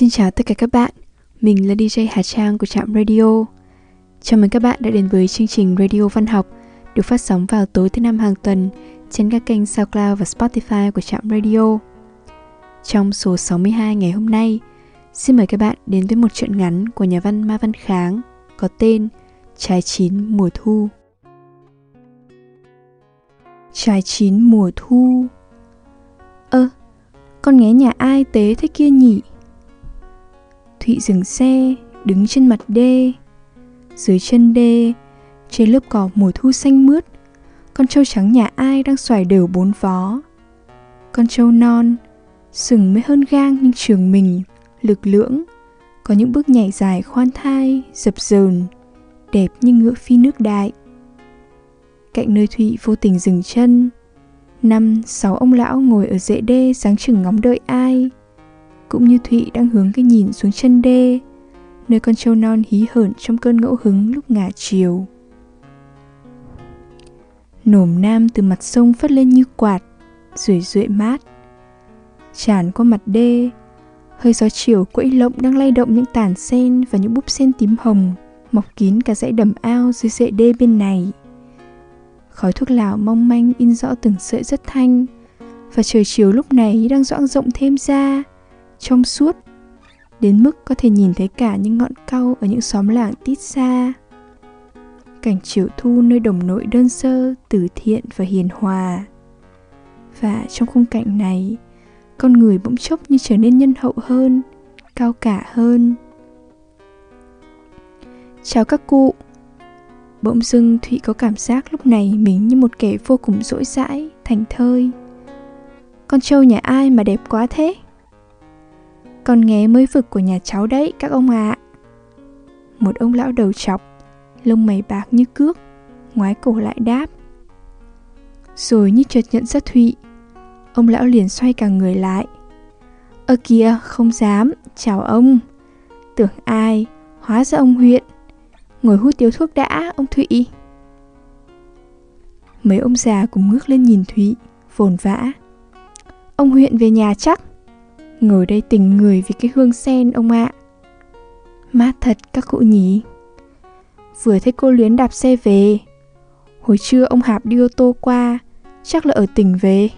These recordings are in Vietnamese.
Xin chào tất cả các bạn, mình là DJ Hà Trang của Trạm Radio. Chào mừng các bạn đã đến với chương trình Radio Văn học được phát sóng vào tối thứ năm hàng tuần trên các kênh SoundCloud và Spotify của Trạm Radio. Trong số 62 ngày hôm nay, xin mời các bạn đến với một truyện ngắn của nhà văn Ma Văn Kháng có tên Trái chín mùa thu. Trái chín mùa thu Ơ, con nghe nhà ai tế thế kia nhỉ? Thụy dừng xe, đứng trên mặt đê. Dưới chân đê, trên lớp cỏ mùa thu xanh mướt, con trâu trắng nhà ai đang xoài đều bốn vó. Con trâu non, sừng mới hơn gang nhưng trường mình, lực lưỡng, có những bước nhảy dài khoan thai, dập dờn, đẹp như ngựa phi nước đại. Cạnh nơi Thụy vô tình dừng chân, năm sáu ông lão ngồi ở rễ đê sáng chừng ngóng đợi ai cũng như Thụy đang hướng cái nhìn xuống chân đê, nơi con trâu non hí hởn trong cơn ngẫu hứng lúc ngả chiều. Nổm nam từ mặt sông phất lên như quạt, rủi rượi mát. Tràn qua mặt đê, hơi gió chiều quẫy lộng đang lay động những tàn sen và những búp sen tím hồng mọc kín cả dãy đầm ao dưới rễ đê bên này. Khói thuốc lào mong manh in rõ từng sợi rất thanh, và trời chiều lúc này đang doãng rộng thêm ra, trong suốt, đến mức có thể nhìn thấy cả những ngọn cau ở những xóm làng tít xa. Cảnh chiều thu nơi đồng nội đơn sơ từ thiện và hiền hòa. Và trong khung cảnh này, con người bỗng chốc như trở nên nhân hậu hơn, cao cả hơn. Chào các cụ. Bỗng dưng thụy có cảm giác lúc này mình như một kẻ vô cùng rỗi rãi thành thơi. Con trâu nhà ai mà đẹp quá thế? Con nghé mới vực của nhà cháu đấy các ông ạ. À. Một ông lão đầu chọc, lông mày bạc như cước, ngoái cổ lại đáp. Rồi như chợt nhận ra Thụy, ông lão liền xoay cả người lại. Ơ kìa, không dám, chào ông. Tưởng ai, hóa ra ông huyện. Ngồi hút điếu thuốc đã, ông Thụy. Mấy ông già cùng ngước lên nhìn Thụy, vồn vã. Ông huyện về nhà chắc. Ngồi đây tình người vì cái hương sen, ông ạ. Mát thật, các cụ nhỉ. Vừa thấy cô Luyến đạp xe về. Hồi trưa ông Hạp đi ô tô qua, Chắc là ở tỉnh về.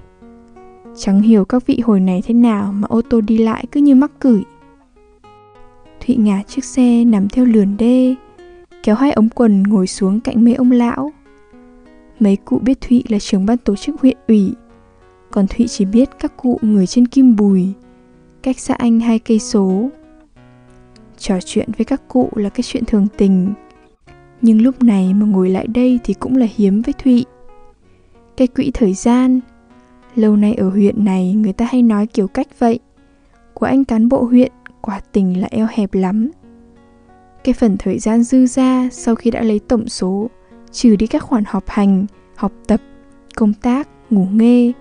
Chẳng hiểu các vị hồi này thế nào Mà ô tô đi lại cứ như mắc cửi. Thụy ngả chiếc xe nằm theo lườn đê, Kéo hai ống quần ngồi xuống cạnh mấy ông lão. Mấy cụ biết Thụy là trưởng ban tổ chức huyện ủy, Còn Thụy chỉ biết các cụ người trên kim bùi cách xa anh hai cây số. Trò chuyện với các cụ là cái chuyện thường tình, nhưng lúc này mà ngồi lại đây thì cũng là hiếm với Thụy. Cái quỹ thời gian, lâu nay ở huyện này người ta hay nói kiểu cách vậy, của anh cán bộ huyện quả tình là eo hẹp lắm. Cái phần thời gian dư ra sau khi đã lấy tổng số, trừ đi các khoản họp hành, học tập, công tác, ngủ nghê,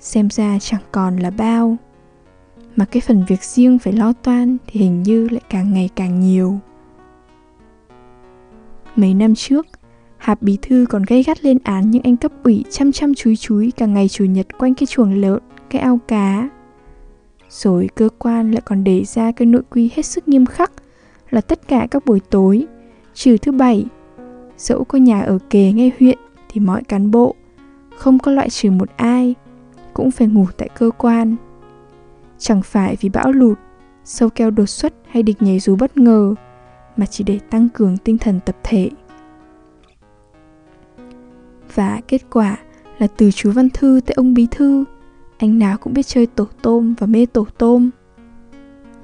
xem ra chẳng còn là bao mà cái phần việc riêng phải lo toan thì hình như lại càng ngày càng nhiều. Mấy năm trước, hạp bí thư còn gây gắt lên án những anh cấp ủy chăm chăm chúi chúi cả ngày chủ nhật quanh cái chuồng lợn, cái ao cá. Rồi cơ quan lại còn đề ra cái nội quy hết sức nghiêm khắc là tất cả các buổi tối, trừ thứ bảy, dẫu có nhà ở kề ngay huyện thì mọi cán bộ, không có loại trừ một ai, cũng phải ngủ tại cơ quan. Chẳng phải vì bão lụt, sâu keo đột xuất hay địch nhảy dù bất ngờ, mà chỉ để tăng cường tinh thần tập thể. Và kết quả là từ chú Văn Thư tới ông Bí Thư, anh nào cũng biết chơi tổ tôm và mê tổ tôm.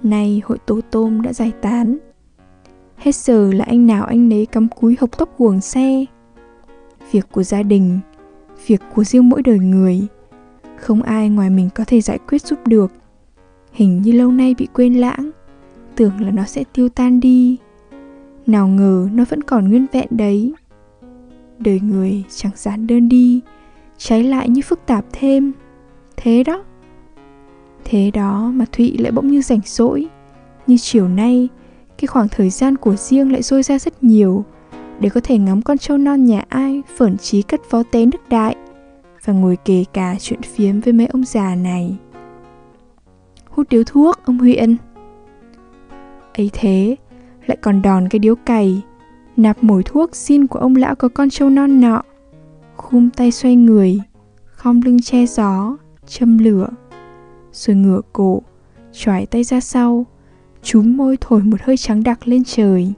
Nay hội tổ tôm đã giải tán. Hết giờ là anh nào anh nấy cắm cúi hộc tóc guồng xe. Việc của gia đình, việc của riêng mỗi đời người, không ai ngoài mình có thể giải quyết giúp được hình như lâu nay bị quên lãng. Tưởng là nó sẽ tiêu tan đi. Nào ngờ nó vẫn còn nguyên vẹn đấy. Đời người chẳng giản đơn đi, trái lại như phức tạp thêm. Thế đó. Thế đó mà thụy lại bỗng như rảnh rỗi. Như chiều nay, cái khoảng thời gian của riêng lại dôi ra rất nhiều để có thể ngắm con trâu non nhà ai phởn trí cất vó té nước đại và ngồi kề cả chuyện phiếm với mấy ông già này hút điếu thuốc, ông huyện ấy thế, lại còn đòn cái điếu cày. Nạp mồi thuốc xin của ông lão có con trâu non nọ. Khum tay xoay người, khom lưng che gió, châm lửa. Rồi ngửa cổ, choải tay ra sau. Chúm môi thổi một hơi trắng đặc lên trời.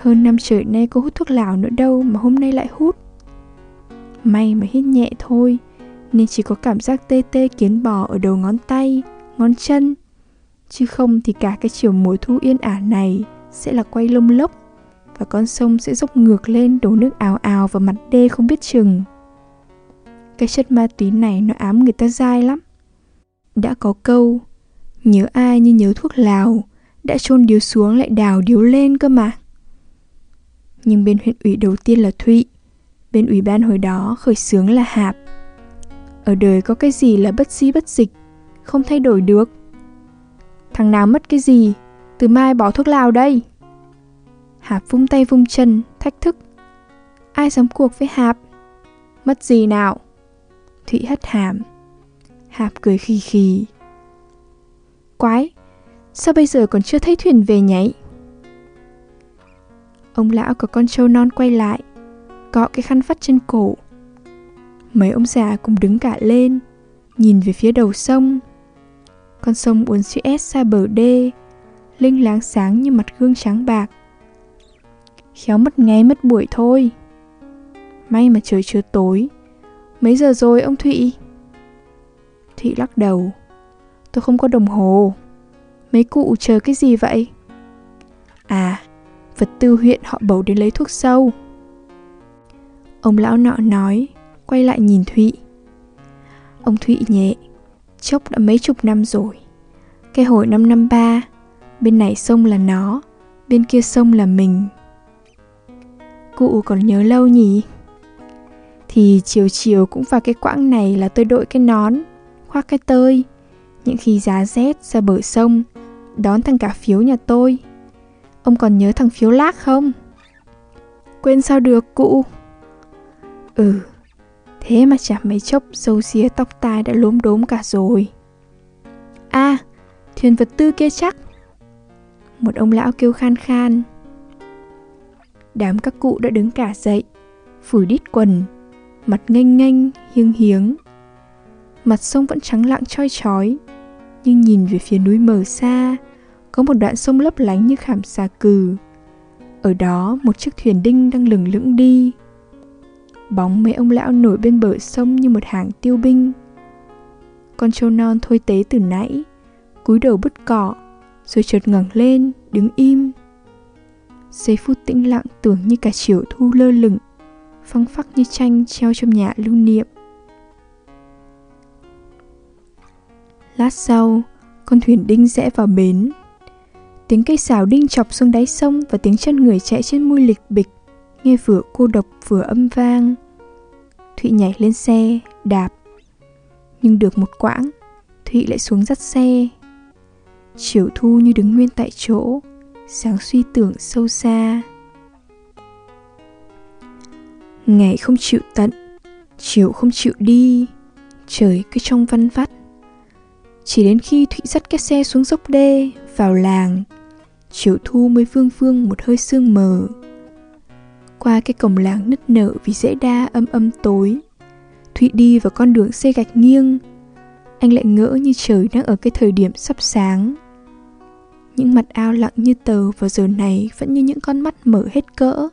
Hơn năm trời nay cô hút thuốc lào nữa đâu mà hôm nay lại hút. May mà hít nhẹ thôi, nên chỉ có cảm giác tê tê kiến bò ở đầu ngón tay ngón chân. Chứ không thì cả cái chiều mùa thu yên ả này sẽ là quay lông lốc, và con sông sẽ dốc ngược lên đổ nước ào ào vào mặt đê không biết chừng. Cái chất ma túy này nó ám người ta dai lắm. Đã có câu, nhớ ai như nhớ thuốc lào, đã chôn điếu xuống lại đào điếu lên cơ mà. Nhưng bên huyện ủy đầu tiên là thụy, bên ủy ban hồi đó khởi xướng là hạp. Ở đời có cái gì là bất di bất dịch? Không thay đổi được. Thằng nào mất cái gì, từ mai bỏ thuốc lào đây. Hạp vung tay vung chân, thách thức. Ai dám cuộc với hạp? Mất gì nào? Thụy hất hàm. Hạp cười khì khì. Quái, sao bây giờ còn chưa thấy thuyền về nhảy? Ông lão có con trâu non quay lại cọ cái khăn vắt trên cổ. Mấy ông già cùng đứng cả lên, nhìn về phía đầu sông con sông uốn suýt xa bờ đê, linh láng sáng như mặt gương trắng bạc. Khéo mất ngày mất buổi thôi. May mà trời chưa tối. Mấy giờ rồi, ông thụy? Thụy lắc đầu. Tôi không có đồng hồ. Mấy cụ chờ cái gì vậy? À vật tư huyện họ bầu đến lấy thuốc sâu. Ông lão nọ nói, quay lại nhìn thụy. Ông thụy nhẹ chốc đã mấy chục năm rồi. Cái hồi năm năm ba, bên này sông là nó, bên kia sông là mình. Cụ còn nhớ lâu nhỉ? Thì chiều chiều cũng vào cái quãng này là tôi đội cái nón, khoác cái tơi. Những khi giá rét ra bờ sông, đón thằng cả phiếu nhà tôi. Ông còn nhớ thằng phiếu lác không? Quên sao được, cụ? Ừ thế mà chẳng mấy chốc dâu xía tóc tai đã lốm đốm cả rồi. À thuyền vật tư kia chắc. Một ông lão kêu khan khan. Đám các cụ đã đứng cả dậy, phủi đít quần, mặt nghênh nghênh, hiêng hiếng. Mặt sông vẫn trắng lặng choi chói, nhưng nhìn về phía núi mờ xa có một đoạn sông lấp lánh như khảm xà cừ. Ở đó, một chiếc thuyền đinh đang lừng lững đi bóng mấy ông lão nổi bên bờ sông như một hàng tiêu binh. Con trâu non thôi tế từ nãy, cúi đầu bứt cỏ rồi chợt ngẩng lên, đứng im. Giây phút tĩnh lặng tưởng như cả chiều thu lơ lửng, phăng phắc như tranh treo trong nhà lưu niệm. Lát sau, con thuyền đinh rẽ vào bến. Tiếng cây xào đinh chọc xuống đáy sông và tiếng chân người chạy trên môi lịch bịch nghe vừa cô độc vừa âm vang. Thụy nhảy lên xe, đạp. Nhưng được một quãng, thụy lại xuống dắt xe. Chiều thu như đứng nguyên tại chỗ, sáng suy tưởng sâu xa. Ngày không chịu tận, chiều không chịu đi, trời cứ trong văn vắt. Chỉ đến khi thụy dắt cái xe xuống dốc đê, vào làng, chiều thu mới vương vương một hơi sương mờ qua cái cổng làng nứt nở vì dễ đa âm âm tối. Thụy đi vào con đường xe gạch nghiêng, anh lại ngỡ như trời đang ở cái thời điểm sắp sáng. Những mặt ao lặng như tờ vào giờ này vẫn như những con mắt mở hết cỡ.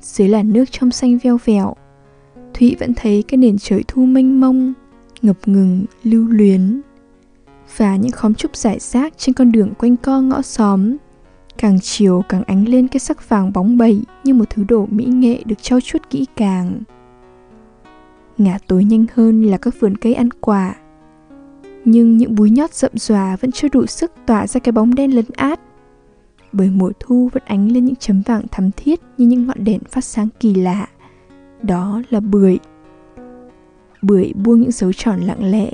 Dưới là nước trong xanh veo vẹo, thụy vẫn thấy cái nền trời thu mênh mông, ngập ngừng, lưu luyến. Và những khóm trúc rải rác trên con đường quanh co ngõ xóm càng chiều càng ánh lên cái sắc vàng bóng bẩy như một thứ đồ mỹ nghệ được trau chuốt kỹ càng. Ngả tối nhanh hơn là các vườn cây ăn quả. Nhưng những búi nhót rậm ròa vẫn chưa đủ sức tỏa ra cái bóng đen lấn át. Bởi mùa thu vẫn ánh lên những chấm vàng thắm thiết như những ngọn đèn phát sáng kỳ lạ. Đó là bưởi. Bưởi buông những dấu tròn lặng lẽ,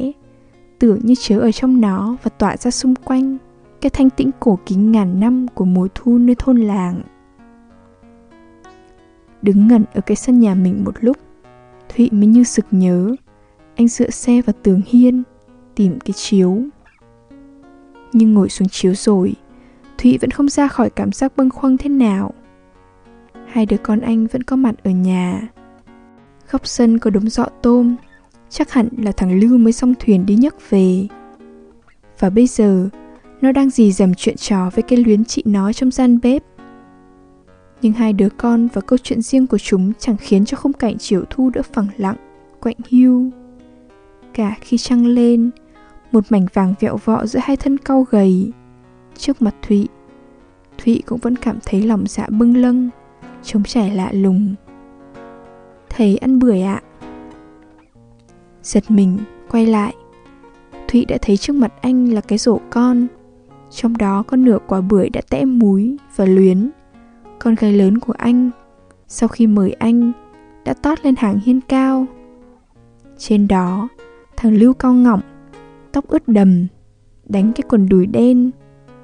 tưởng như chứa ở trong nó và tỏa ra xung quanh cái thanh tĩnh cổ kính ngàn năm của mùa thu nơi thôn làng đứng ngẩn ở cái sân nhà mình một lúc thụy mới như sực nhớ anh dựa xe vào tường hiên tìm cái chiếu nhưng ngồi xuống chiếu rồi Thụy vẫn không ra khỏi cảm giác bâng khuâng thế nào. Hai đứa con anh vẫn có mặt ở nhà. Góc sân có đống dọ tôm, chắc hẳn là thằng Lưu mới xong thuyền đi nhấc về. Và bây giờ, nó đang dì dầm chuyện trò với cái luyến chị nó trong gian bếp. Nhưng hai đứa con và câu chuyện riêng của chúng chẳng khiến cho khung cảnh chiều thu đỡ phẳng lặng, quạnh hiu. Cả khi trăng lên, một mảnh vàng vẹo vọ giữa hai thân cau gầy. Trước mặt Thụy, Thụy cũng vẫn cảm thấy lòng dạ bưng lâng, trống trải lạ lùng. Thầy ăn bưởi ạ. Giật mình, quay lại. Thụy đã thấy trước mặt anh là cái rổ con. Trong đó có nửa quả bưởi đã tẽ múi và luyến. Con gái lớn của anh, sau khi mời anh, đã tót lên hàng hiên cao. Trên đó, thằng Lưu cao ngọng, tóc ướt đầm, đánh cái quần đùi đen,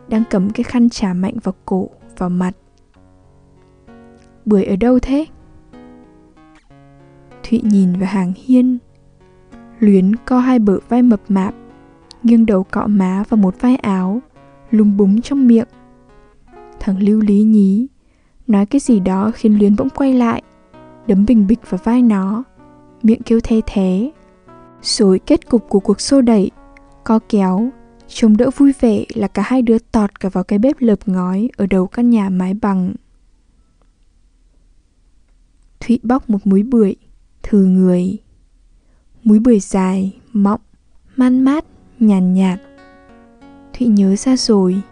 đang cầm cái khăn trả mạnh vào cổ, vào mặt. Bưởi ở đâu thế? Thụy nhìn vào hàng hiên. Luyến co hai bờ vai mập mạp, nghiêng đầu cọ má vào một vai áo, lúng búng trong miệng. Thằng Lưu lý nhí, nói cái gì đó khiến Luyến bỗng quay lại, đấm bình bịch vào vai nó, miệng kêu the thế. Rồi kết cục của cuộc xô đẩy, co kéo, trông đỡ vui vẻ là cả hai đứa tọt cả vào cái bếp lợp ngói ở đầu căn nhà mái bằng. Thụy bóc một múi bưởi, thử người. Múi bưởi dài, mọng, man mát, nhàn nhạt, nhạt. Thụy nhớ ra rồi.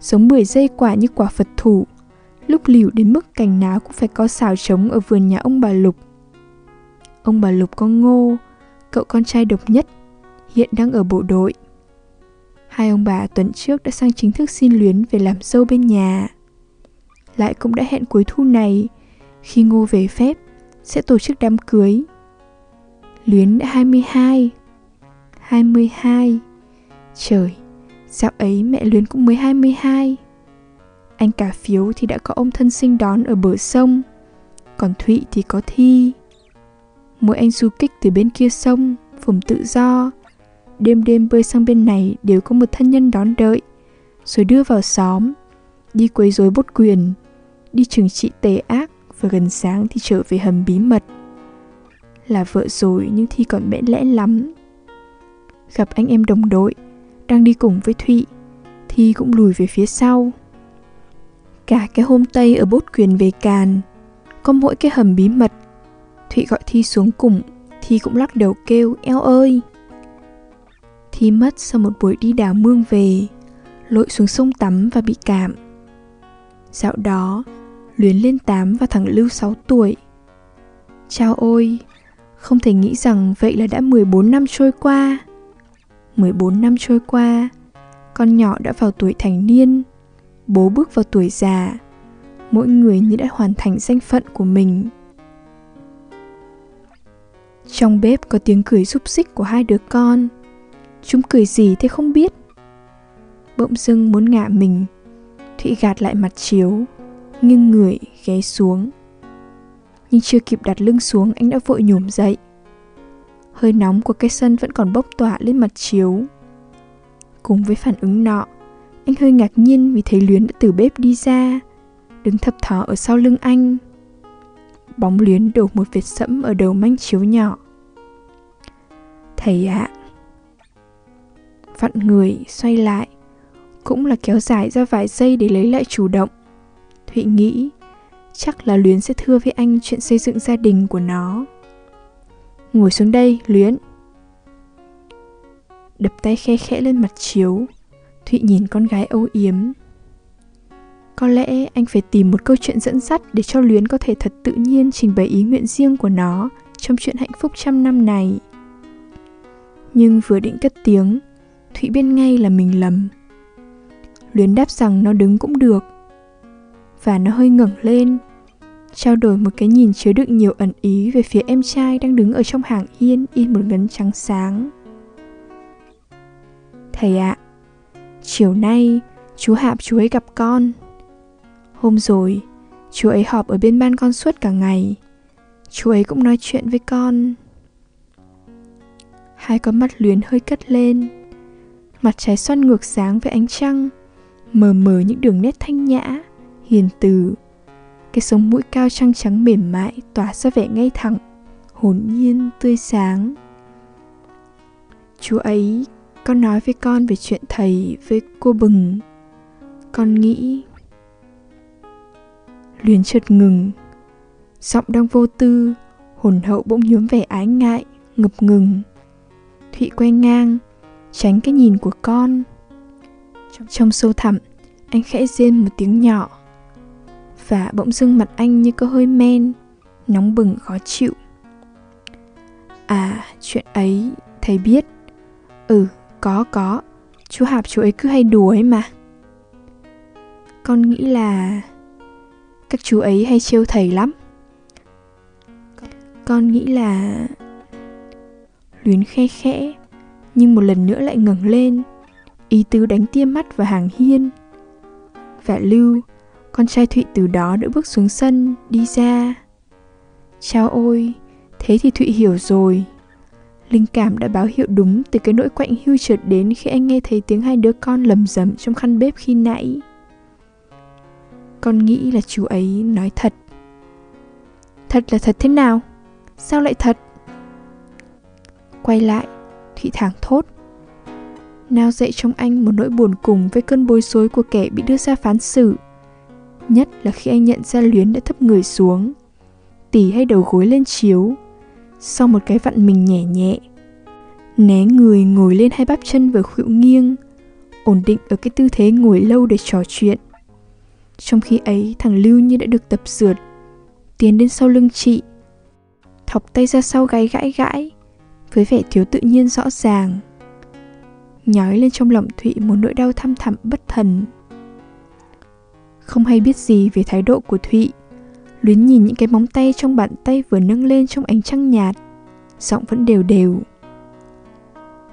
Giống bưởi dây quả như quả Phật thủ, lúc liều đến mức cành lá cũng phải có xào trống ở vườn nhà ông bà Lục. Ông bà Lục có ngô, cậu con trai độc nhất, hiện đang ở bộ đội. Hai ông bà tuần trước đã sang chính thức xin luyến về làm dâu bên nhà. Lại cũng đã hẹn cuối thu này, khi Ngô về phép, sẽ tổ chức đám cưới. Luyến đã 22. 22. Trời, dạo ấy mẹ Luyến cũng mới 22. Anh cả phiếu thì đã có ông thân sinh đón ở bờ sông, còn Thụy thì có thi. Mỗi anh du kích từ bên kia sông, Phùng tự do, đêm đêm bơi sang bên này đều có một thân nhân đón đợi, rồi đưa vào xóm, đi quấy rối bốt quyền, đi trừng trị tề ác và gần sáng thì trở về hầm bí mật. Là vợ rồi nhưng Thi còn mẽ lẽ lắm. Gặp anh em đồng đội, đang đi cùng với Thụy, Thi cũng lùi về phía sau. Cả cái hôm Tây ở bốt quyền về Càn, có mỗi cái hầm bí mật. Thụy gọi Thi xuống cùng, Thi cũng lắc đầu kêu, eo ơi. Thi mất sau một buổi đi đào mương về, lội xuống sông tắm và bị cảm. Dạo đó, Luyến lên 8 và thằng Lưu 6 tuổi. Chao ôi, không thể nghĩ rằng vậy là đã 14 năm trôi qua. 14 năm trôi qua, con nhỏ đã vào tuổi thành niên, bố bước vào tuổi già. Mỗi người như đã hoàn thành danh phận của mình. Trong bếp có tiếng cười xúc xích của hai đứa con. Chúng cười gì thế không biết. Bỗng dưng muốn ngả mình, Thụy gạt lại mặt chiếu, nghiêng người ghé xuống. Nhưng chưa kịp đặt lưng xuống anh đã vội nhổm dậy. Hơi nóng của cái sân vẫn còn bốc tỏa lên mặt chiếu. Cùng với phản ứng nọ, anh hơi ngạc nhiên vì thấy Luyến đã từ bếp đi ra, đứng thập thò ở sau lưng anh. Bóng Luyến đổ một vệt sẫm ở đầu manh chiếu nhỏ. Thầy ạ. À. Vặn người, xoay lại, cũng là kéo dài ra vài giây để lấy lại chủ động. Thụy nghĩ chắc là Luyến sẽ thưa với anh chuyện xây dựng gia đình của nó. Ngồi xuống đây, Luyến. Đập tay khe khẽ lên mặt chiếu, Thụy nhìn con gái âu yếm. Có lẽ anh phải tìm một câu chuyện dẫn dắt để cho Luyến có thể thật tự nhiên trình bày ý nguyện riêng của nó trong chuyện hạnh phúc trăm năm này. Nhưng vừa định cất tiếng, Thụy biết ngay là mình lầm. Luyến đáp rằng nó đứng cũng được, và nó hơi ngẩng lên trao đổi một cái nhìn chứa đựng nhiều ẩn ý về phía em trai đang đứng ở trong hàng yên in một ngấn trắng sáng. Thầy ạ, chiều nay, chú hạp chú ấy gặp con. Hôm rồi, chú ấy họp ở bên ban con suốt cả ngày. Chú ấy cũng nói chuyện với con. Hai con mắt luyến hơi cất lên. Mặt trái xoăn ngược sáng với ánh trăng, mờ mờ những đường nét thanh nhã, hiền từ cái sống mũi cao trăng trắng mềm mại tỏa ra vẻ ngay thẳng, hồn nhiên, tươi sáng. Chú ấy, con nói với con về chuyện thầy, với cô bừng. Con nghĩ, luyến chợt ngừng. Giọng đang vô tư, hồn hậu bỗng nhuốm vẻ ái ngại, ngập ngừng. Thụy quay ngang, tránh cái nhìn của con. Trong sâu thẳm, anh khẽ rên một tiếng nhỏ và bỗng dưng mặt anh như có hơi men, nóng bừng khó chịu. À chuyện ấy, thầy biết. Ừ có có. Chú hạp chú ấy cứ hay đùa ấy mà. Con nghĩ là các chú ấy hay trêu thầy lắm. Con nghĩ là luyến khe khẽ, nhưng một lần nữa lại ngẩng lên, ý tứ đánh tiêm mắt vào hàng hiên. Và lưu con trai thụy từ đó đã bước xuống sân, đi ra. Chao ôi, thế thì thụy hiểu rồi. Linh cảm đã báo hiệu đúng từ cái nỗi quạnh hưu chợt đến khi anh nghe thấy tiếng hai đứa con lầm rầm trong khăn bếp khi nãy. Con nghĩ là chú ấy nói thật. Thật là thật thế nào? Sao lại thật? Quay lại, thụy thảng thốt. Nao dậy trong anh một nỗi buồn cùng với cơn bối rối của kẻ bị đưa ra phán xử nhất là khi anh nhận ra luyến đã thấp người xuống. Tỉ hay đầu gối lên chiếu. Sau một cái vặn mình nhẹ nhẹ. Né người ngồi lên hai bắp chân vừa khuỵu nghiêng. Ổn định ở cái tư thế ngồi lâu để trò chuyện. Trong khi ấy thằng lưu như đã được tập dượt, tiến đến sau lưng chị. Thọc tay ra sau gáy gãi gãi với vẻ thiếu tự nhiên rõ ràng. Nhói lên trong lòng thụy một nỗi đau thăm thẳm bất thần không hay biết gì về thái độ của thụy. Luyến nhìn những cái móng tay trong bàn tay vừa nâng lên trong ánh trăng nhạt. Giọng vẫn đều đều.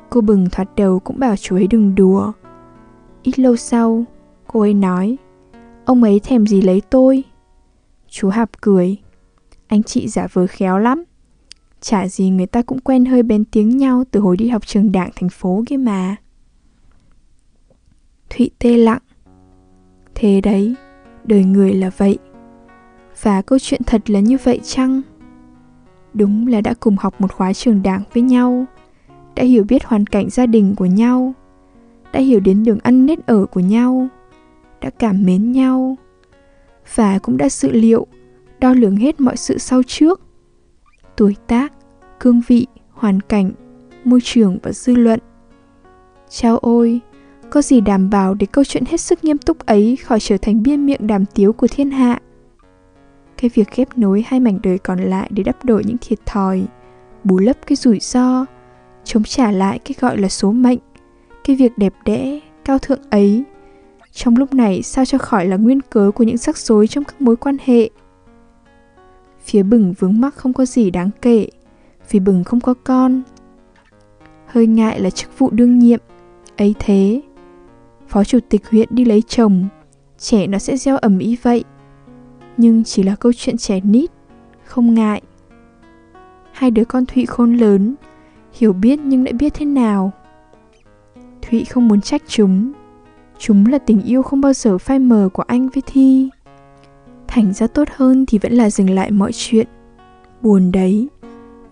Cô bừng thoạt đầu cũng bảo chú ấy đừng đùa. Ít lâu sau, cô ấy nói, ông ấy thèm gì lấy tôi? Chú hạp cười, anh chị giả vờ khéo lắm. Chả gì người ta cũng quen hơi bén tiếng nhau từ hồi đi học trường đảng thành phố kia mà. Thụy tê lặng. Thế đấy đời người là vậy. Và câu chuyện thật là như vậy chăng? Đúng là đã cùng học một khóa trường đảng với nhau, đã hiểu biết hoàn cảnh gia đình của nhau, đã hiểu đến đường ăn nết ở của nhau, đã cảm mến nhau, và cũng đã sự liệu đo lường hết mọi sự sau trước. Tuổi tác, cương vị, hoàn cảnh, môi trường và dư luận. Chao ôi có gì đảm bảo để câu chuyện hết sức nghiêm túc ấy khỏi trở thành biên miệng đàm tiếu của thiên hạ? Cái việc ghép nối hai mảnh đời còn lại để đắp đổi những thiệt thòi, bù lấp cái rủi ro, chống trả lại cái gọi là số mệnh, cái việc đẹp đẽ, cao thượng ấy, trong lúc này sao cho khỏi là nguyên cớ của những rắc rối trong các mối quan hệ? Phía bừng vướng mắc không có gì đáng kể, vì bừng không có con. Hơi ngại là chức vụ đương nhiệm, ấy thế phó chủ tịch huyện đi lấy chồng. Trẻ nó sẽ gieo ẩm ý vậy. Nhưng chỉ là câu chuyện trẻ nít, không ngại. Hai đứa con thụy khôn lớn, hiểu biết nhưng lại biết thế nào? Thụy không muốn trách chúng. Chúng là tình yêu không bao giờ phai mờ của anh với thi. Thành ra tốt hơn thì vẫn là dừng lại mọi chuyện. Buồn đấy,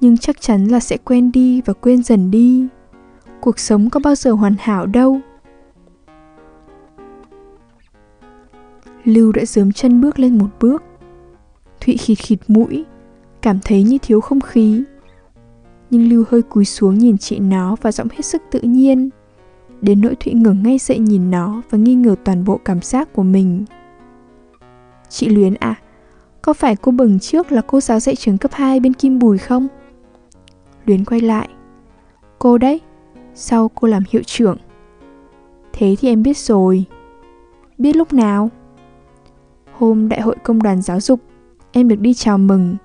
nhưng chắc chắn là sẽ quen đi và quên dần đi. Cuộc sống có bao giờ hoàn hảo đâu. Lưu đã dớm chân bước lên một bước thụy khịt khịt mũi cảm thấy như thiếu không khí nhưng lưu hơi cúi xuống nhìn chị nó và giọng hết sức tự nhiên đến nỗi thụy ngừng ngay dậy nhìn nó và nghi ngờ toàn bộ cảm giác của mình chị luyến à có phải cô bừng trước là cô giáo dạy trường cấp 2 bên Kim Bùi không? Luyến quay lại. Cô đấy, sau cô làm hiệu trưởng. Thế thì em biết rồi. Biết lúc nào? Hôm đại hội công đoàn giáo dục, em được đi chào mừng.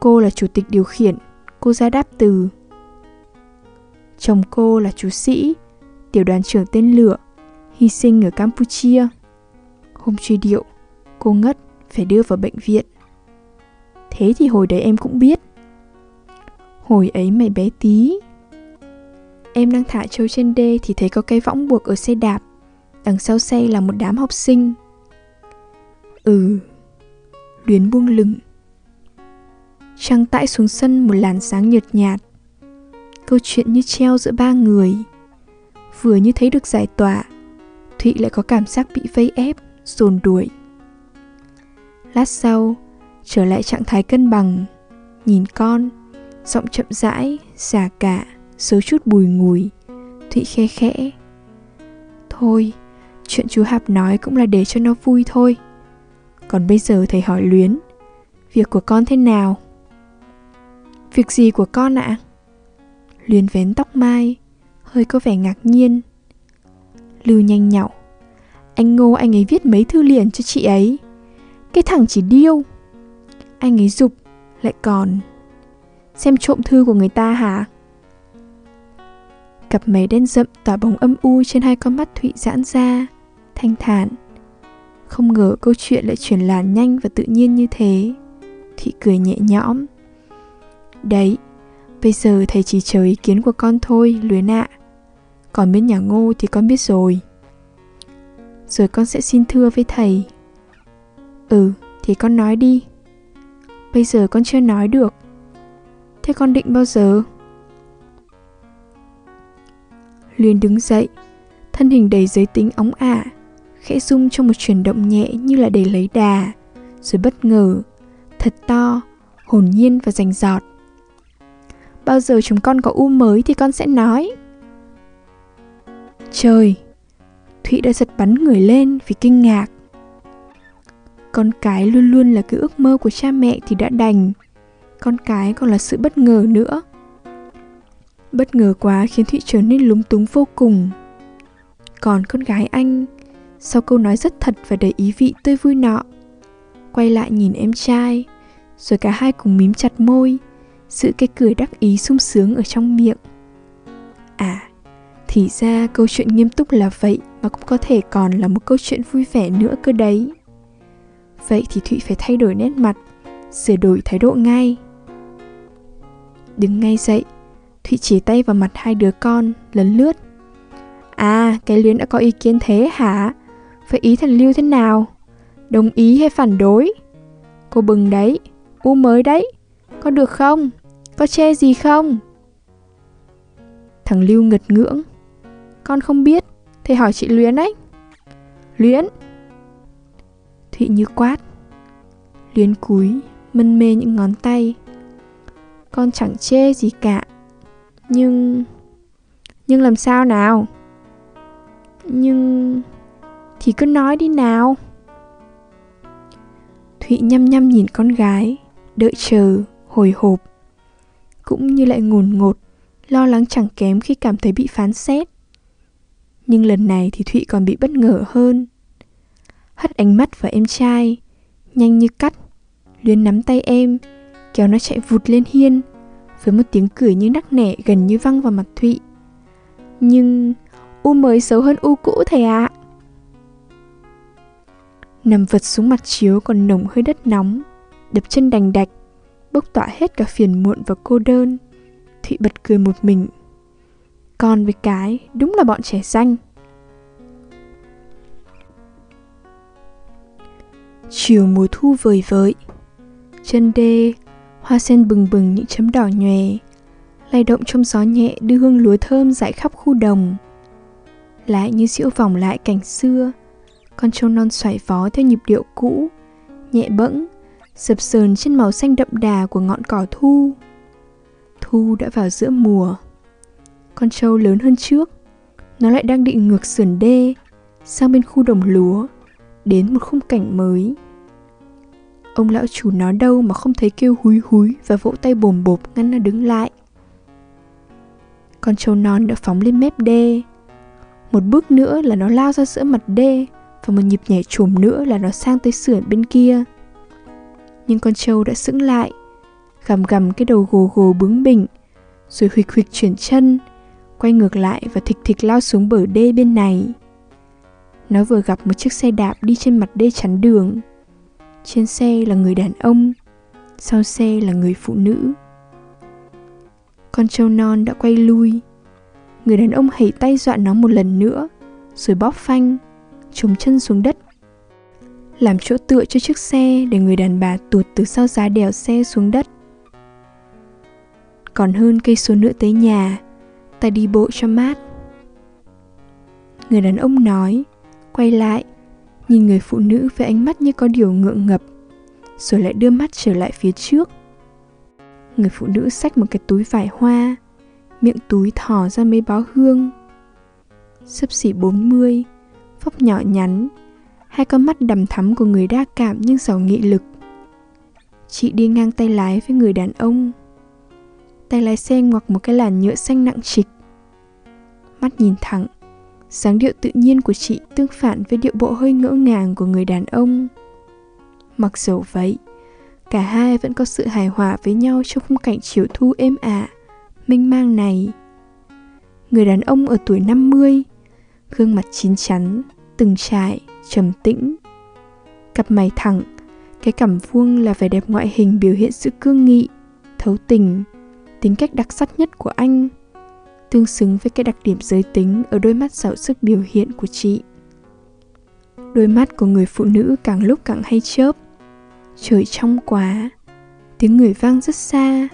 Cô là chủ tịch điều khiển, cô ra đáp từ. Chồng cô là chú sĩ, tiểu đoàn trưởng tên lửa, hy sinh ở Campuchia. Hôm truy điệu, cô ngất phải đưa vào bệnh viện. Thế thì hồi đấy em cũng biết. Hồi ấy mày bé tí. Em đang thả trâu trên đê thì thấy có cây võng buộc ở xe đạp. Đằng sau xe là một đám học sinh Ừ Luyến buông lửng. Trăng tãi xuống sân một làn sáng nhợt nhạt. Câu chuyện như treo giữa ba người. Vừa như thấy được giải tỏa Thụy lại có cảm giác bị vây ép, dồn đuổi. Lát sau, trở lại trạng thái cân bằng Nhìn con, giọng chậm rãi, xả cả, xấu chút bùi ngùi. Thụy khe khẽ. Thôi, chuyện chú Hạp nói cũng là để cho nó vui thôi. Còn bây giờ thầy hỏi Luyến Việc của con thế nào? Việc gì của con ạ? À? Luyến vén tóc mai Hơi có vẻ ngạc nhiên Lưu nhanh nhậu Anh Ngô anh ấy viết mấy thư liền cho chị ấy Cái thằng chỉ điêu Anh ấy dục Lại còn Xem trộm thư của người ta hả? Cặp mày đen rậm tỏa bóng âm u trên hai con mắt Thụy giãn ra, thanh thản. Không ngờ câu chuyện lại chuyển làn nhanh và tự nhiên như thế. Thụy cười nhẹ nhõm. Đấy, bây giờ thầy chỉ chờ ý kiến của con thôi, luyến ạ. Còn bên nhà ngô thì con biết rồi. Rồi con sẽ xin thưa với thầy. Ừ, thì con nói đi. Bây giờ con chưa nói được. Thế con định bao giờ? Luyến đứng dậy, thân hình đầy giới tính ống ả, khẽ rung trong một chuyển động nhẹ như là để lấy đà, rồi bất ngờ, thật to, hồn nhiên và rành giọt. Bao giờ chúng con có u mới thì con sẽ nói. Trời, Thụy đã giật bắn người lên vì kinh ngạc. Con cái luôn luôn là cái ước mơ của cha mẹ thì đã đành, con cái còn là sự bất ngờ nữa. Bất ngờ quá khiến Thụy trở nên lúng túng vô cùng. Còn con gái anh, sau câu nói rất thật và đầy ý vị tươi vui nọ, quay lại nhìn em trai, rồi cả hai cùng mím chặt môi, giữ cái cười đắc ý sung sướng ở trong miệng. À, thì ra câu chuyện nghiêm túc là vậy mà cũng có thể còn là một câu chuyện vui vẻ nữa cơ đấy. Vậy thì Thụy phải thay đổi nét mặt, sửa đổi thái độ ngay. Đứng ngay dậy, Thụy chỉ tay vào mặt hai đứa con, lấn lướt. À, cái Luyến đã có ý kiến thế hả? Vậy ý thằng Lưu thế nào? Đồng ý hay phản đối? Cô bừng đấy, u mới đấy. Có được không? Có chê gì không? Thằng Lưu ngật ngưỡng. Con không biết, thầy hỏi chị Luyến ấy. Luyến! Thụy như quát. Luyến cúi, mân mê những ngón tay. Con chẳng chê gì cả, nhưng nhưng làm sao nào nhưng thì cứ nói đi nào thụy nhăm nhăm nhìn con gái, đợi chờ, hồi hộp cũng như lại ngồn ngột, lo lắng chẳng kém khi cảm thấy bị phán xét nhưng lần này thì thụy còn bị bất ngờ hơn hất ánh mắt vào em trai, nhanh như cắt, luyến nắm tay em, kéo nó chạy vụt lên hiên, với một tiếng cười như nắc nẻ gần như văng vào mặt Thụy. Nhưng U mới xấu hơn U cũ thầy ạ. À. Nằm vật xuống mặt chiếu còn nồng hơi đất nóng, đập chân đành đạch, bốc tỏa hết cả phiền muộn và cô đơn. Thụy bật cười một mình. Con với cái, đúng là bọn trẻ xanh. Chiều mùa thu vời vợi, chân đê hoa sen bừng bừng những chấm đỏ nhòe lay động trong gió nhẹ đưa hương lúa thơm dại khắp khu đồng lại như diễu vòng lại cảnh xưa con trâu non xoải vó theo nhịp điệu cũ, nhẹ bẫng, sập sờn trên màu xanh đậm đà của ngọn cỏ thu thu đã vào giữa mùa con trâu lớn hơn trước, nó lại đang định ngược sườn đê, sang bên khu đồng lúa, đến một khung cảnh mới Ông lão chủ nó đâu mà không thấy kêu húi húi và vỗ tay bồm bộp ngăn nó đứng lại. Con trâu non đã phóng lên mép đê. Một bước nữa là nó lao ra giữa mặt đê và một nhịp nhảy chùm nữa là nó sang tới sườn bên kia. Nhưng con trâu đã sững lại, gầm gầm cái đầu gồ gồ bướng bỉnh, rồi huỵch huỵch chuyển chân, quay ngược lại và thịch thịch lao xuống bờ đê bên này. Nó vừa gặp một chiếc xe đạp đi trên mặt đê chắn đường. Trên xe là người đàn ông, sau xe là người phụ nữ. Con trâu non đã quay lui. Người đàn ông hẩy tay dọa nó một lần nữa, rồi bóp phanh, chống chân xuống đất. Làm chỗ tựa cho chiếc xe để người đàn bà tuột từ sau giá đèo xe xuống đất. Còn hơn cây số nữa tới nhà ta đi bộ cho mát. Người đàn ông nói quay lại nhìn người phụ nữ với ánh mắt như có điều ngượng ngập rồi lại đưa mắt trở lại phía trước. Người phụ nữ xách một cái túi vải hoa miệng túi thò ra mấy bó hương. Sấp xỉ 40, phóc nhỏ nhắn, hai con mắt đầm thắm của người đa cảm nhưng giàu nghị lực. Chị đi ngang tay lái với người đàn ông. Tay lái xe ngoặc một cái làn nhựa xanh nặng trịch. Mắt nhìn thẳng, dáng điệu tự nhiên của chị tương phản với điệu bộ hơi ngỡ ngàng của người đàn ông. Mặc dầu vậy, cả hai vẫn có sự hài hòa với nhau trong khung cảnh chiều thu êm ả, mênh mang này. Người đàn ông ở tuổi 50 gương mặt chín chắn, từng trải, trầm tĩnh. Cặp mày thẳng, cái cảm vuông là vẻ đẹp ngoại hình biểu hiện sự cương nghị, thấu tình, tính cách đặc sắc nhất của anh, tương xứng với cái đặc điểm giới tính ở đôi mắt dạo sức biểu hiện của chị. Đôi mắt của người phụ nữ càng lúc càng hay chớp, trời trong quá, tiếng người vang rất xa.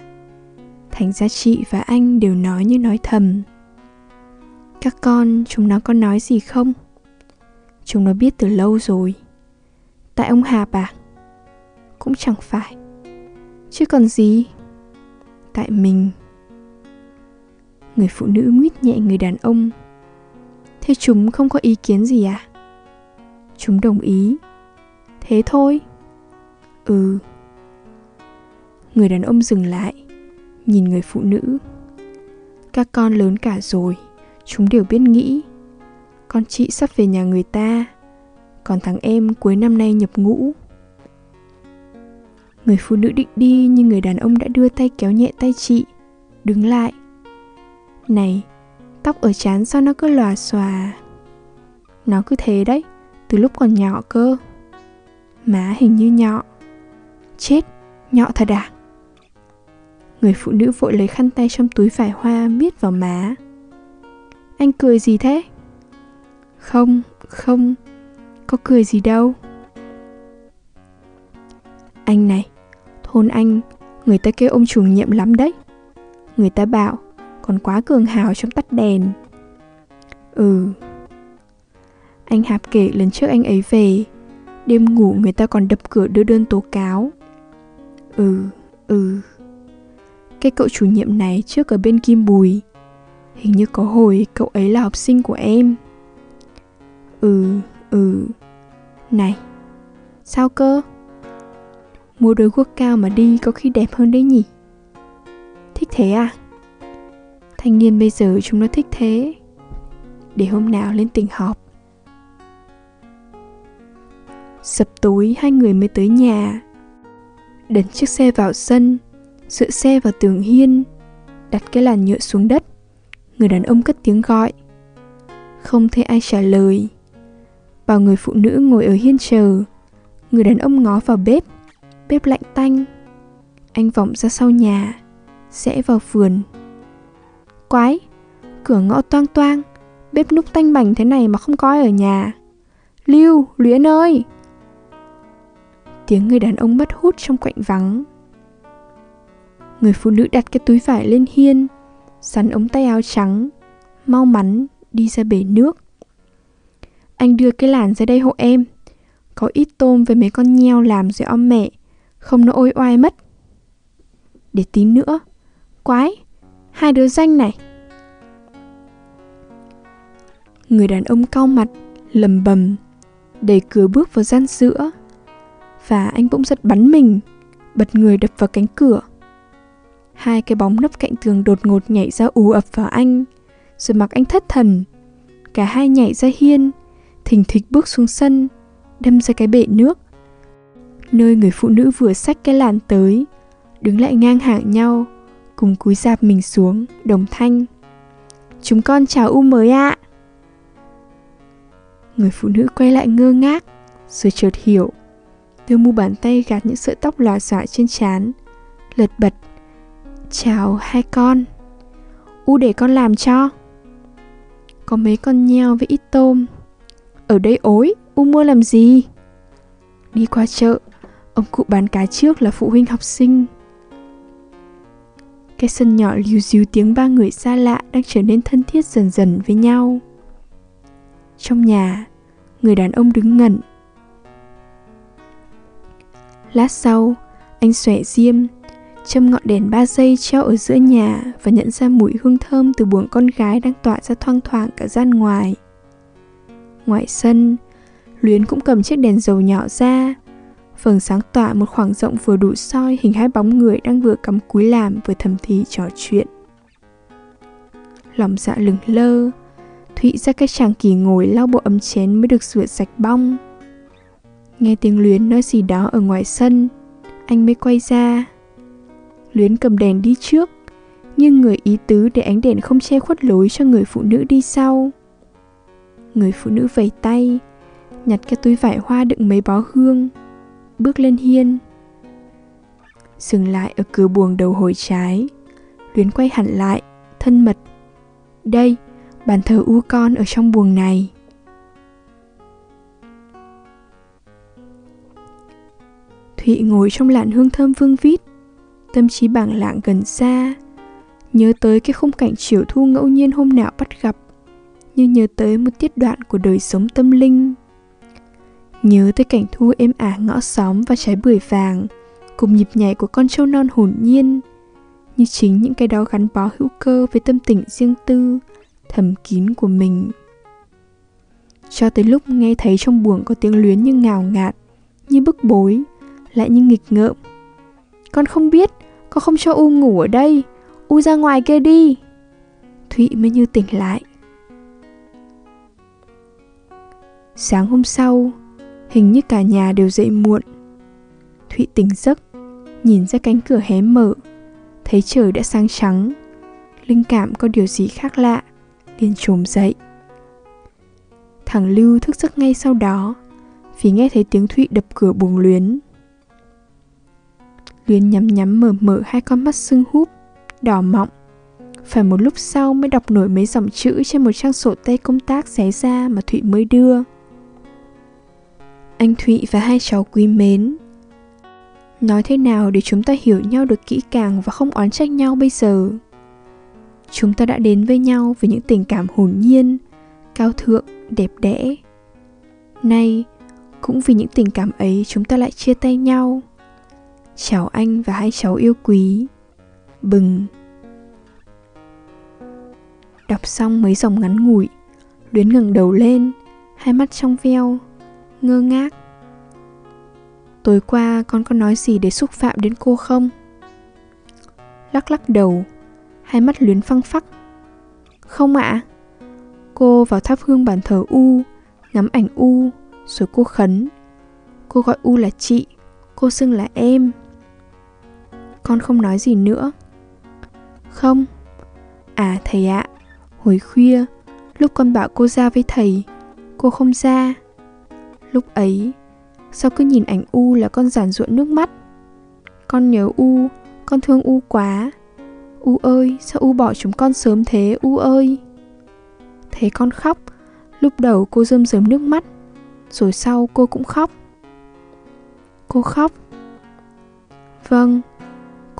Thành ra chị và anh đều nói như nói thầm các con, chúng nó có nói gì không? Chúng nó biết từ lâu rồi. Tại ông hà bà. Cũng chẳng phải. Chứ còn gì? Tại mình. Người phụ nữ nguyết nhẹ người đàn ông. Thế chúng không có ý kiến gì à? Chúng đồng ý. Thế thôi. Ừ. Người đàn ông dừng lại, nhìn người phụ nữ. Các con lớn cả rồi. Chúng đều biết nghĩ. Con chị sắp về nhà người ta. Còn thằng em cuối năm nay nhập ngũ. Người phụ nữ định đi nhưng người đàn ông đã đưa tay kéo nhẹ tay chị. Đứng lại. Này, tóc ở trán sao nó cứ lòa xòa? Nó cứ thế đấy, từ lúc còn nhỏ cơ. Má hình như nhọ. Chết, nhọ thật à? Người phụ nữ vội lấy khăn tay trong túi vải hoa miết vào má anh cười gì thế? Không, không, có cười gì đâu. Anh này, thôn anh, người ta kêu ông chủ nhiệm lắm đấy. Người ta bảo, còn quá cường hào trong tắt đèn. Ừ. Anh Hạp kể lần trước anh ấy về, đêm ngủ người ta còn đập cửa đưa đơn tố cáo. Ừ, ừ. Cái cậu chủ nhiệm này trước ở bên Kim Bùi, Hình như có hồi cậu ấy là học sinh của em Ừ, ừ Này, sao cơ? Mua đôi guốc cao mà đi có khi đẹp hơn đấy nhỉ? Thích thế à? Thanh niên bây giờ chúng nó thích thế Để hôm nào lên tỉnh họp Sập tối hai người mới tới nhà đấn chiếc xe vào sân Dựa xe vào tường hiên Đặt cái làn nhựa xuống đất người đàn ông cất tiếng gọi. Không thấy ai trả lời. Bảo người phụ nữ ngồi ở hiên chờ. Người đàn ông ngó vào bếp. Bếp lạnh tanh. Anh vọng ra sau nhà sẽ vào vườn. Quái! Cửa ngõ toang toang. Bếp núc tanh bành thế này mà không có ai ở nhà. Lưu, luyến ơi! Tiếng người đàn ông mất hút trong quạnh vắng. Người phụ nữ đặt cái túi vải lên hiên sắn ống tay áo trắng, mau mắn đi ra bể nước. Anh đưa cái làn ra đây hộ em. Có ít tôm với mấy con nheo làm rồi om mẹ, không nó ôi oai mất. Để tí nữa. Quái, hai đứa danh này. Người đàn ông cau mặt, lầm bầm, đẩy cửa bước vào gian giữa. Và anh bỗng giật bắn mình, bật người đập vào cánh cửa. Hai cái bóng nấp cạnh tường đột ngột nhảy ra ù ập vào anh, rồi mặc anh thất thần. Cả hai nhảy ra hiên, thình thịch bước xuống sân, đâm ra cái bể nước. Nơi người phụ nữ vừa xách cái làn tới, đứng lại ngang hàng nhau, cùng cúi dạp mình xuống, đồng thanh. Chúng con chào U mới ạ. À. Người phụ nữ quay lại ngơ ngác, rồi chợt hiểu. Đưa mu bàn tay gạt những sợi tóc lòa xòa trên trán, lật bật Chào hai con U để con làm cho Có mấy con nheo với ít tôm Ở đây ối, U mua làm gì? Đi qua chợ, ông cụ bán cá trước là phụ huynh học sinh. Cái sân nhỏ líu díu tiếng ba người xa lạ đang trở nên thân thiết dần dần với nhau. Trong nhà, người đàn ông đứng ngẩn. Lát sau, anh xòe diêm, châm ngọn đèn ba giây treo ở giữa nhà và nhận ra mùi hương thơm từ buồng con gái đang tỏa ra thoang thoảng cả gian ngoài. Ngoài sân, Luyến cũng cầm chiếc đèn dầu nhỏ ra, vầng sáng tỏa một khoảng rộng vừa đủ soi hình hai bóng người đang vừa cắm cúi làm vừa thầm thì trò chuyện. Lòng dạ lừng lơ, Thụy ra cái chàng kỳ ngồi lau bộ ấm chén mới được rửa sạch bong. Nghe tiếng Luyến nói gì đó ở ngoài sân, anh mới quay ra. Luyến cầm đèn đi trước, nhưng người ý tứ để ánh đèn không che khuất lối cho người phụ nữ đi sau. Người phụ nữ vẩy tay, nhặt cái túi vải hoa đựng mấy bó hương, bước lên hiên. Dừng lại ở cửa buồng đầu hồi trái, Luyến quay hẳn lại, thân mật. Đây, bàn thờ u con ở trong buồng này. Thụy ngồi trong làn hương thơm vương vít, tâm trí bảng lạng gần xa, nhớ tới cái khung cảnh chiều thu ngẫu nhiên hôm nào bắt gặp, như nhớ tới một tiết đoạn của đời sống tâm linh. Nhớ tới cảnh thu êm ả ngõ xóm và trái bưởi vàng, cùng nhịp nhảy của con trâu non hồn nhiên, như chính những cái đó gắn bó hữu cơ với tâm tình riêng tư, thầm kín của mình. Cho tới lúc nghe thấy trong buồng có tiếng luyến như ngào ngạt, như bức bối, lại như nghịch ngợm. Con không biết, con không cho U ngủ ở đây, U ra ngoài kia đi. Thụy mới như tỉnh lại. Sáng hôm sau, hình như cả nhà đều dậy muộn. Thụy tỉnh giấc, nhìn ra cánh cửa hé mở, thấy trời đã sáng trắng. Linh cảm có điều gì khác lạ, liền trồm dậy. Thằng Lưu thức giấc ngay sau đó, vì nghe thấy tiếng Thụy đập cửa buồng luyến. Luyến nhắm nhắm mở mở hai con mắt sưng húp, đỏ mọng. Phải một lúc sau mới đọc nổi mấy dòng chữ trên một trang sổ tay công tác xé ra mà Thụy mới đưa. Anh Thụy và hai cháu quý mến. Nói thế nào để chúng ta hiểu nhau được kỹ càng và không oán trách nhau bây giờ? Chúng ta đã đến với nhau với những tình cảm hồn nhiên, cao thượng, đẹp đẽ. Nay, cũng vì những tình cảm ấy chúng ta lại chia tay nhau chào anh và hai cháu yêu quý. Bừng. Đọc xong mấy dòng ngắn ngủi, luyến ngẩng đầu lên, hai mắt trong veo, ngơ ngác. Tối qua con có nói gì để xúc phạm đến cô không? Lắc lắc đầu, hai mắt luyến phăng phắc. Không ạ. À? cô vào thắp hương bàn thờ u, ngắm ảnh u, rồi cô khấn. Cô gọi u là chị, cô xưng là em con không nói gì nữa. Không. À thầy ạ. Hồi khuya, lúc con bảo cô ra với thầy, cô không ra. Lúc ấy, sao cứ nhìn ảnh u là con giản ruộng nước mắt? Con nhớ u, con thương u quá. U ơi, sao u bỏ chúng con sớm thế, u ơi? Thấy con khóc, lúc đầu cô rơm rớm nước mắt, rồi sau cô cũng khóc. Cô khóc. Vâng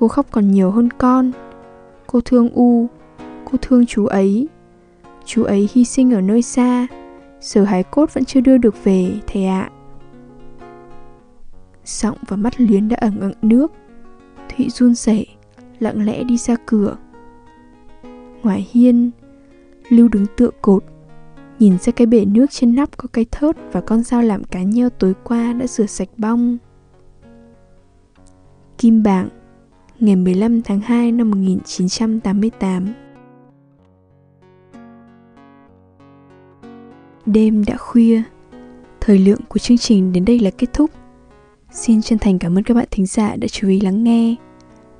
cô khóc còn nhiều hơn con. Cô thương u, cô thương chú ấy. Chú ấy hy sinh ở nơi xa giờ hải cốt vẫn chưa đưa được về, thầy ạ. Giọng và mắt luyến đã ẩn ẩn nước. Thụy run rẩy, lặng lẽ đi ra cửa. Ngoài hiên, lưu đứng tựa cột, nhìn ra cái bể nước trên nắp có cái thớt và con dao làm cá nheo tối qua đã rửa sạch bong. Kim bảng ngày 15 tháng 2 năm 1988. Đêm đã khuya, thời lượng của chương trình đến đây là kết thúc. Xin chân thành cảm ơn các bạn thính giả đã chú ý lắng nghe.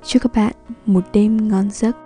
Chúc các bạn một đêm ngon giấc.